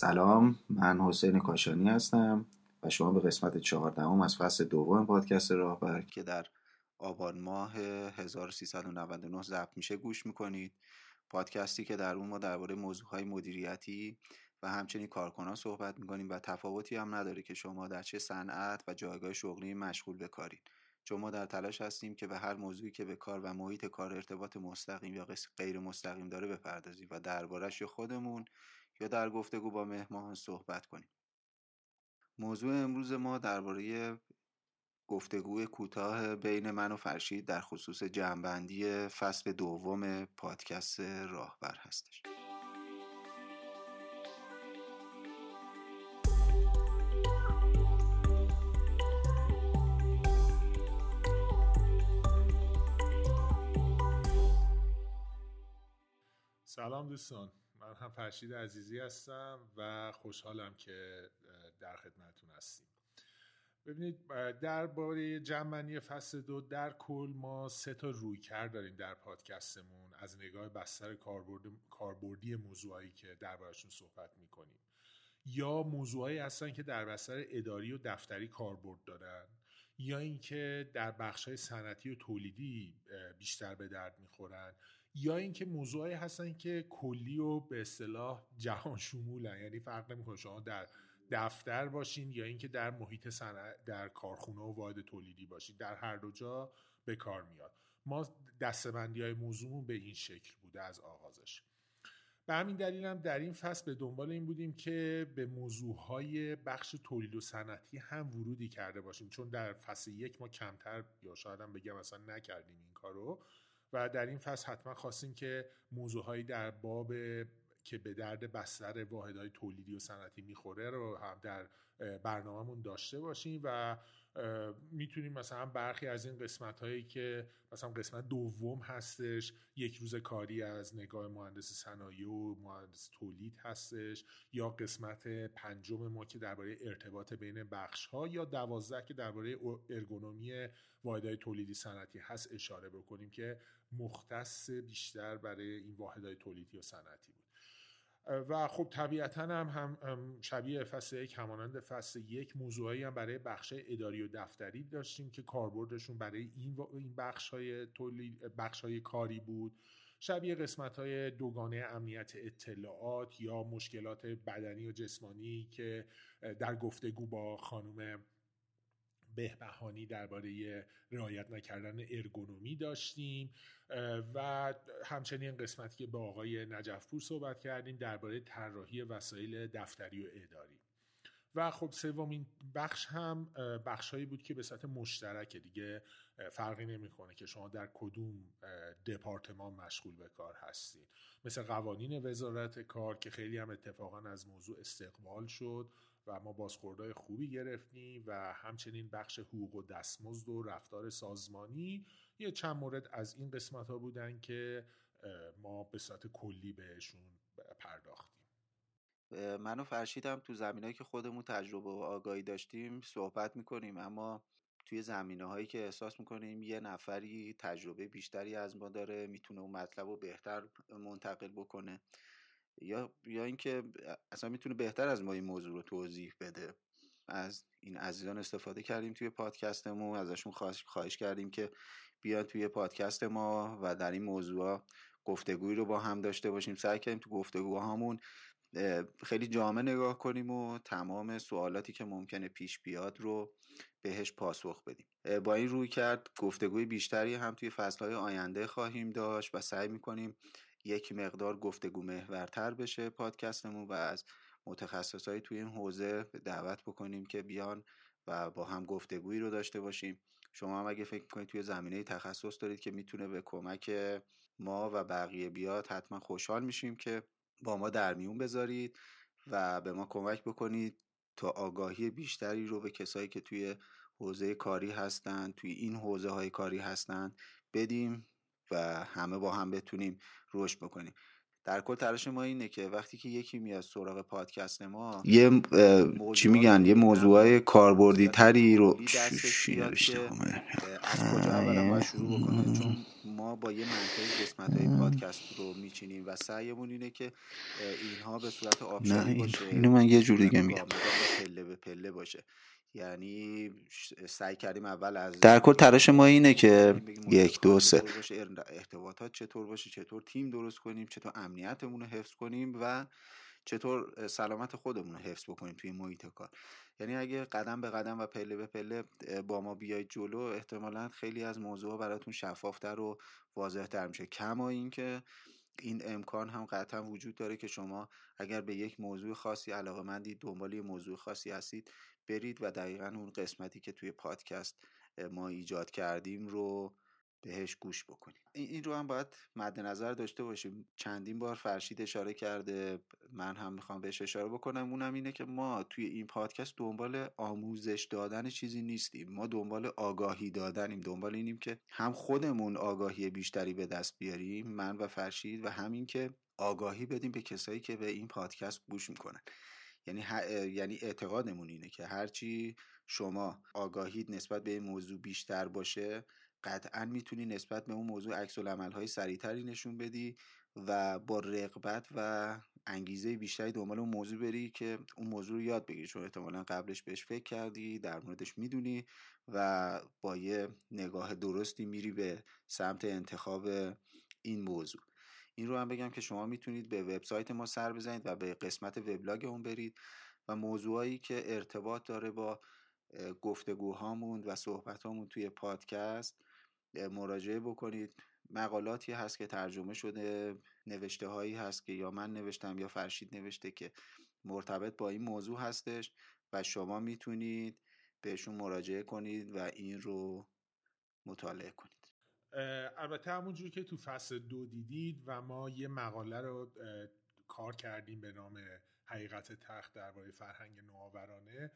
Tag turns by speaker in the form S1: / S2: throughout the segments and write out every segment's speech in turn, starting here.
S1: سلام من حسین کاشانی هستم و شما به قسمت چهاردهم از فصل دوم پادکست راهبر که در آبان ماه 1399 ضبط میشه گوش می‌کنید. پادکستی که در اون ما درباره موضوعهای مدیریتی و همچنین کارکنان صحبت می‌کنیم و تفاوتی هم نداره که شما در چه صنعت و جایگاه شغلی مشغول بکارید چون ما در تلاش هستیم که به هر موضوعی که به کار و محیط کار ارتباط مستقیم یا غیر مستقیم داره بپردازیم و دربارش یا خودمون یا در گفتگو با مهمان صحبت کنیم. موضوع امروز ما درباره گفتگو کوتاه بین من و فرشید در خصوص جمعبندی فصل دوم پادکست راهبر هستش.
S2: سلام دوستان. من هم فرشید عزیزی هستم و خوشحالم که در خدمتون هستیم. ببینید درباره جمعنی فصل دو در کل ما سه تا روی کرد داریم در پادکستمون از نگاه بستر کاربردی موضوعایی که دربارشون صحبت می‌کنیم. یا موضوعایی هستن که در بستر اداری و دفتری کاربرد دارن یا اینکه در بخش های صنعتی و تولیدی بیشتر به درد می‌خورن. یا اینکه موضوعی هستن که کلی و به اصطلاح جهان شمولن. یعنی فرق نمی‌کنه شما در دفتر باشین یا اینکه در محیط صنعت در کارخونه و واحد تولیدی باشین. در هر دو جا به کار میاد. ما دستبندی های موضوعمون به این شکل بوده از آغازش. به همین دلیل هم در این فصل به دنبال این بودیم که به موضوع های بخش تولید و صنعتی هم ورودی کرده باشیم. چون در فصل یک ما کمتر یا شاید هم بگم اصلا نکردیم این کارو. و در این فصل حتما خواستیم که موضوعهایی در باب که به درد بستر واحدهای تولیدی و صنعتی می‌خوره رو هم در برنامهمون داشته باشیم و می‌تونیم مثلا برخی از این قسمت هایی که مثلا قسمت دوم هستش یک روز کاری از نگاه مهندس صنایع و مهندس تولید هستش یا قسمت پنجم ما که درباره ارتباط بین بخش ها یا دوازده که درباره ارگونومی واحدهای تولیدی صنعتی هست اشاره بکنیم که مختص بیشتر برای این واحدهای تولیدی و صنعتی و خب طبیعتا هم, هم شبیه فصل یک همانند فصل یک موضوعی هم برای بخش اداری و دفتری داشتیم که کاربردشون برای این, این بخش های, بخش های کاری بود. شبیه قسمت های دوگانه امنیت اطلاعات یا مشکلات بدنی و جسمانی که در گفتگو با خانم بهبهانی درباره رعایت نکردن ارگونومی داشتیم و همچنین قسمتی که با آقای نجفپور صحبت کردیم درباره طراحی وسایل دفتری و اداری. و خب سومین بخش هم بخشهایی بود که به صورت مشترک دیگه فرقی نمی‌کنه که شما در کدوم دپارتمان مشغول به کار هستید مثل قوانین وزارت کار که خیلی هم اتفاقا از موضوع استقبال شد. و ما بازخوردهای خوبی گرفتیم و همچنین بخش حقوق و دستمزد و رفتار سازمانی یه چند مورد از این قسمت ها بودن که ما به صورت کلی بهشون پرداختیم.
S1: من و فرشیدم تو زمینهایی که خودمون تجربه و آگاهی داشتیم صحبت می‌کنیم اما توی زمینه هایی که احساس می‌کنیم یه نفری تجربه بیشتری از ما داره می‌تونه اون مطلب رو بهتر منتقل بکنه. یا یا اینکه اصلا می‌تونه بهتر از ما این موضوع رو توضیح بده. از این عزیزان استفاده کردیم توی پادکستمون ازشون خواهش کردیم که بیان توی پادکست ما و در این موضوع گفتگویی رو با هم داشته باشیم. سعی کردیم تو گفتگوهامون خیلی جامع نگاه کنیم و تمام سوالاتی که ممکنه پیش بیاد رو بهش پاسخ بدیم. با این روی کرد گفتگوی بیشتری هم توی فصلهای آینده خواهیم داشت و سعی می‌کنیم یک مقدار گفتگو محورتر بشه پادکستمون و از متخصصایی توی این حوزه دعوت بکنیم که بیان و با هم گفتگویی رو داشته باشیم. شما هم اگه فکر کنید توی زمینه تخصص دارید که می‌تونه به کمک ما و بقیه بیاد حتما خوشحال میشیم که با ما در میون بذارید و به ما کمک بکنید تا آگاهی بیشتری رو به کسایی که توی حوزه کاری هستند توی این حوزه های کاری هستند بدیم. و همه با هم بتونیم رشد بکنیم. در کل تلاش ما اینه که وقتی که یکی میاد سراغ پادکست ما یه چی میگن؟ یه موضوع کاربردی تری رو ما با یه منطقه قسمت های پادکست رو میچینیم و سعیمون اینه که اینها به صورت آبشاری باشه اینو من یه جور دیگه میگم. پله به پله باشه. یعنی سعی کردیم اول از در کل تلاش ما اینه که یک دو سه. ارتباطات چطور باشه چطور تیم درست کنیم چطور امنیتمون رو حفظ کنیم و چطور سلامت خودمون رو حفظ بکنیم توی محیط کار. یعنی اگه قدم به قدم و پله به پله با ما بیاید جلو احتمالا خیلی از موضوع براتون شفافتر و واضحتر میشه. کما اینکه این امکان هم قطعا وجود داره که شما اگر به یک موضوع خاصی علاقه مندید دنبال یه موضوع خاصی هستید برید و دقیقا اون قسمتی که توی پادکست ما ایجاد کردیم رو بهش گوش بکنیم این رو هم باید مد نظر داشته باشیم. چندین بار فرشید اشاره کرده من هم می‌خوام بهش اشاره بکنم. اونم اینه که ما توی این پادکست دنبال آموزش دادن چیزی نیستیم. ما دنبال آگاهی دادنیم. دنبال اینیم که هم خودمون آگاهی بیشتری به دست بیاریم من و فرشید و همین که آگاهی بدیم به کسایی که به این پادکست گوش می‌کنن. یعنی یعنی اعتقادمون اینه که هرچی شما آگاهید نسبت به این موضوع بیشتر باشه قطعا می‌تونی نسبت به اون موضوع عکس های سریعتری نشون بدی و با رقبت و انگیزه بیشتری دنبال اون موضوع بری که اون موضوع رو یاد بگیری. چون احتمالا قبلش بهش فکر کردی در موردش می‌دونی و با یه نگاه درستی میری به سمت انتخاب این موضوع. این رو هم بگم که شما می‌تونید به وبسایت ما سر بزنید و به قسمت وبلاگ اون برید و موضوعایی که ارتباط داره با گفتگوهامون و صحبتامون توی پادکست مراجعه بکنید. مقالاتی هست که ترجمه شده نوشته هایی هست که یا من نوشتم یا فرشید نوشته که مرتبط با این موضوع هستش و شما می‌تونید بهشون مراجعه کنید و این رو مطالعه کنید.
S2: البته همونجوری که تو فصل دو دیدید و ما یه مقاله رو کار کردیم به نام حقیقت تخت درباره فرهنگ نوآورانه.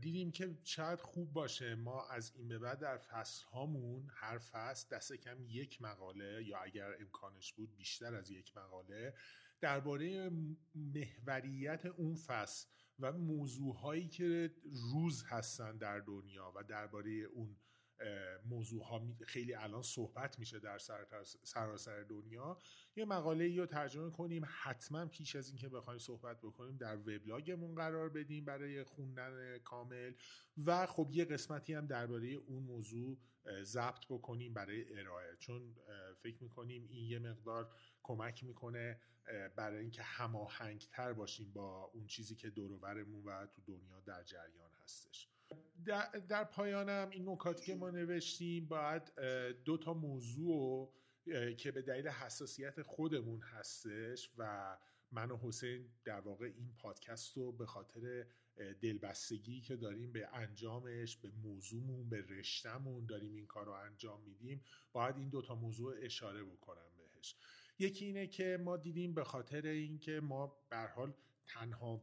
S2: دیدیم که شاید خوب باشه. ما از این به بعد در فصل هامون هر فصل دست کم یک مقاله یا اگر امکانش بود بیشتر از یک مقاله درباره محوریت اون فصل و موضوع هایی که روز هستن در دنیا و درباره اون موضوع ها خیلی الان صحبت میشه در سراسر دنیا. یه مقاله ای رو ترجمه کنیم حتما پیش از اینکه بخوایم صحبت بکنیم در وبلاگمون قرار بدیم برای خوندن کامل. و خب یه قسمتی هم درباره اون موضوع ضبط بکنیم برای ارائه. چون فکر می‌کنیم این یه مقدار کمک می‌کنه برای اینکه هماهنگتر باشیم با اون چیزی که دور و تو دنیا در جریان هستش. در, در پایانم این نکاتی که ما نوشتیم باید دو تا موضوع که به دلیل حساسیت خودمون هستش و من و حسین در واقع این پادکست رو به خاطر دلبستگی که داریم به انجامش به موضوعمون به رشتهمون داریم این کار رو انجام میدیم باید این دوتا موضوع اشاره بکنم بهش. یکی اینه که ما دیدیم به خاطر اینکه ما به حال تنها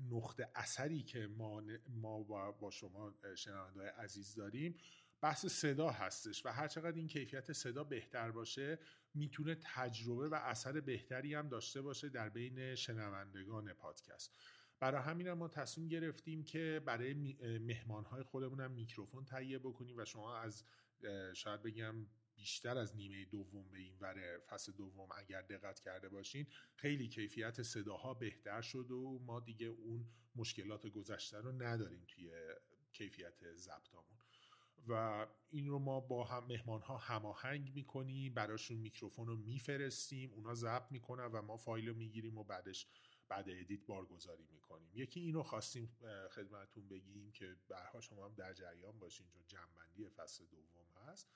S2: نقطه اثری که ما, ما با شما شنونده عزیز داریم بحث صدا هستش و هر چقدر این کیفیت صدا بهتر باشه می‌تونه تجربه و اثر بهتری هم داشته باشه در بین شنوندگان پادکست. برای همین هم ما تصمیم گرفتیم که برای مهمانهای خودمون هم میکروفون تهیه بکنیم و شما از شاید بگم بیشتر از نیمه دوم به این ور فصل دوم اگر دقت کرده باشین خیلی کیفیت صداها بهتر شد و ما دیگه اون مشکلات گذشته رو نداریم توی کیفیت ضبطامون و این رو ما با هم مهمان ها هماهنگ می‌کنیم براشون میکروفون رو میفرستیم اونا ضبط می‌کنن و ما فایل رو می‌گیریم و بعدش بعد edit بارگذاری می‌کنیم. یکی اینو خواستیم خدمتون بگیم که بچه‌ها شما هم در جریان باشین چون جمع‌بندی فصل دوم هست.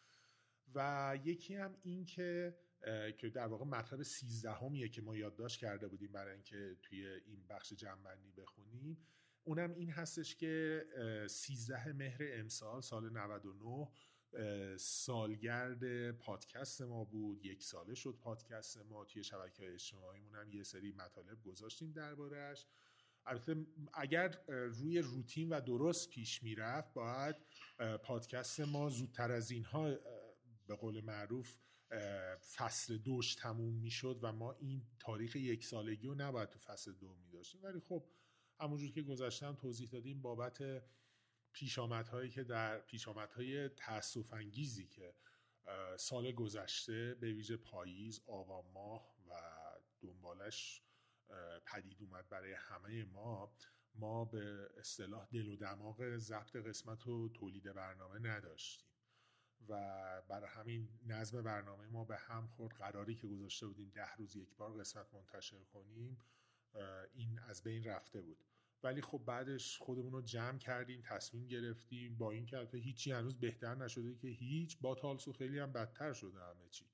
S2: و یکی هم این که که در واقع مطلب سیزدهمیه که ما یادداشت کرده بودیم برای اینکه توی این بخش جنبندی بخونیم. اونم این هستش که 13 مهر امسال سال 99 سالگرد پادکست ما بود. یک ساله شد پادکست ما. توی شبکه اجتماعیمون هم یه سری مطالب گذاشتیم دربارهش البته اگر روی روتین و درست پیش می‌رفت باید پادکست ما زودتر از اینها به قول معروف فصل دوش تموم می‌شد و ما این تاریخ یک سالگی رو نباید تو فصل دو می داشتیم ولی خب همونجور که گذاشتم توضیح دادیم بابت پیشامدهایی که در پیشامدهای تاسف انگیزی که سال گذشته به ویژه پاییز آبان ماه و دنبالش پدید اومد برای همه ما ما به اصطلاح دل و دماغ ضبط قسمت و تولید برنامه نداشتیم. و برای همین نظم برنامه ما به هم خورد. قراری که گذاشته بودیم ده روز یک بار قسمت منتشر کنیم این از بین رفته بود. ولی خب بعدش خودمون رو جمع کردیم تصمیم گرفتیم با این که هیچی هنوز بهتر نشده که هیچ با تالسو خیلی هم بدتر شده همه چی.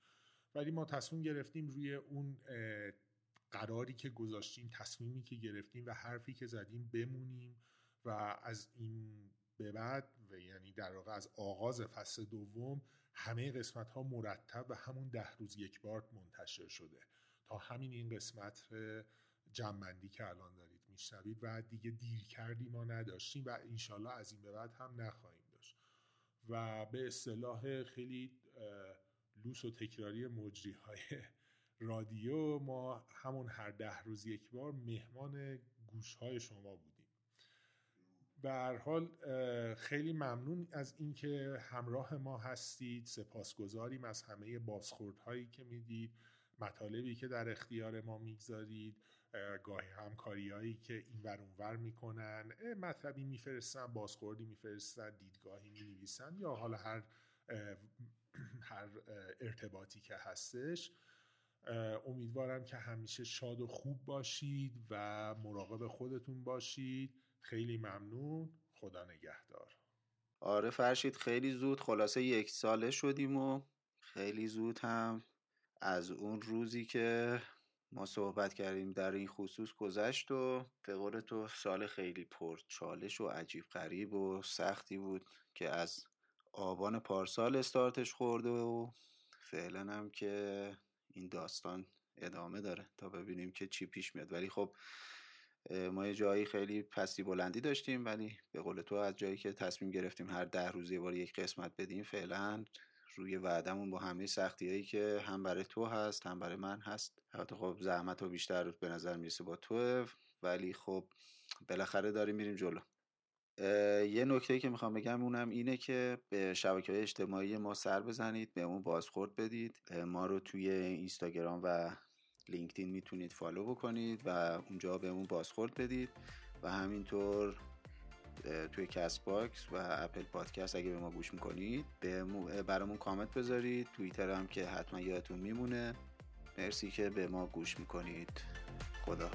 S2: ولی ما تصمیم گرفتیم روی اون قراری که گذاشتیم تصمیمی که گرفتیم و حرفی که زدیم بمونیم و از این به بعد و یعنی در واقع از آغاز فصل دوم همه قسمت ها مرتب و همون ده روز یک بار منتشر شده. تا همین این قسمت جمعندی که الان دارید میشنوید و دیگه دیر کردی ما نداشتیم و انشالله از این به بعد هم نخواهیم داشت. و به اصطلاح خیلی لوس و تکراری مجری های رادیو ما همون هر ده روز یک بار مهمان گوش های شما بودیم. به هر حال خیلی ممنون از اینکه همراه ما هستید سپاسگزاریم از همه بازخوردهایی که می‌دید مطالبی که در اختیار ما می‌گذارید گاهی همکاری هایی که این ور اونور می‌کنن مطلبی میفرستن بازخوردی میفرستن دیدگاهی می‌نویسن یا حالا هر هر ارتباطی که هستش. امیدوارم که همیشه شاد و خوب باشید و مراقب خودتون باشید. خیلی ممنون. خدا نگهدار.
S1: آره فرشید خیلی زود خلاصه یک ساله شدیم و خیلی زود هم از اون روزی که ما صحبت کردیم در این خصوص گذشت و به تو سال خیلی پر چالش و عجیب غریب و سختی بود که از آبان پارسال استارتش خورده و فعلا هم که این داستان ادامه داره تا ببینیم که چی پیش میاد. ولی خب ما یه جایی خیلی پستی بلندی داشتیم ولی به قول تو از جایی که تصمیم گرفتیم هر ده روز یه بار یک قسمت بدیم فعلا روی وعدمون با همه سختی هایی که هم برای تو هست هم برای من هست. البته خب زحمت رو بیشتر به نظر می‌رسه با تو ولی خب بالاخره داریم میریم جلو. یه نکته که می‌خوام بگم اونم اینه که به شبکه های اجتماعی ما سر بزنید بهمون بازخورد بدید. ما رو توی اینستاگرام و لینکدین می‌تونید follow بکنید و اونجا بهمون بازخورد بدید و همینطور توی Castbox و Apple Podcast اگه به ما گوش می‌کنید به برامون کامنت بذارید. توییتر هم که حتما یادتون میمونه. مرسی که به ما گوش می‌کنید. خدا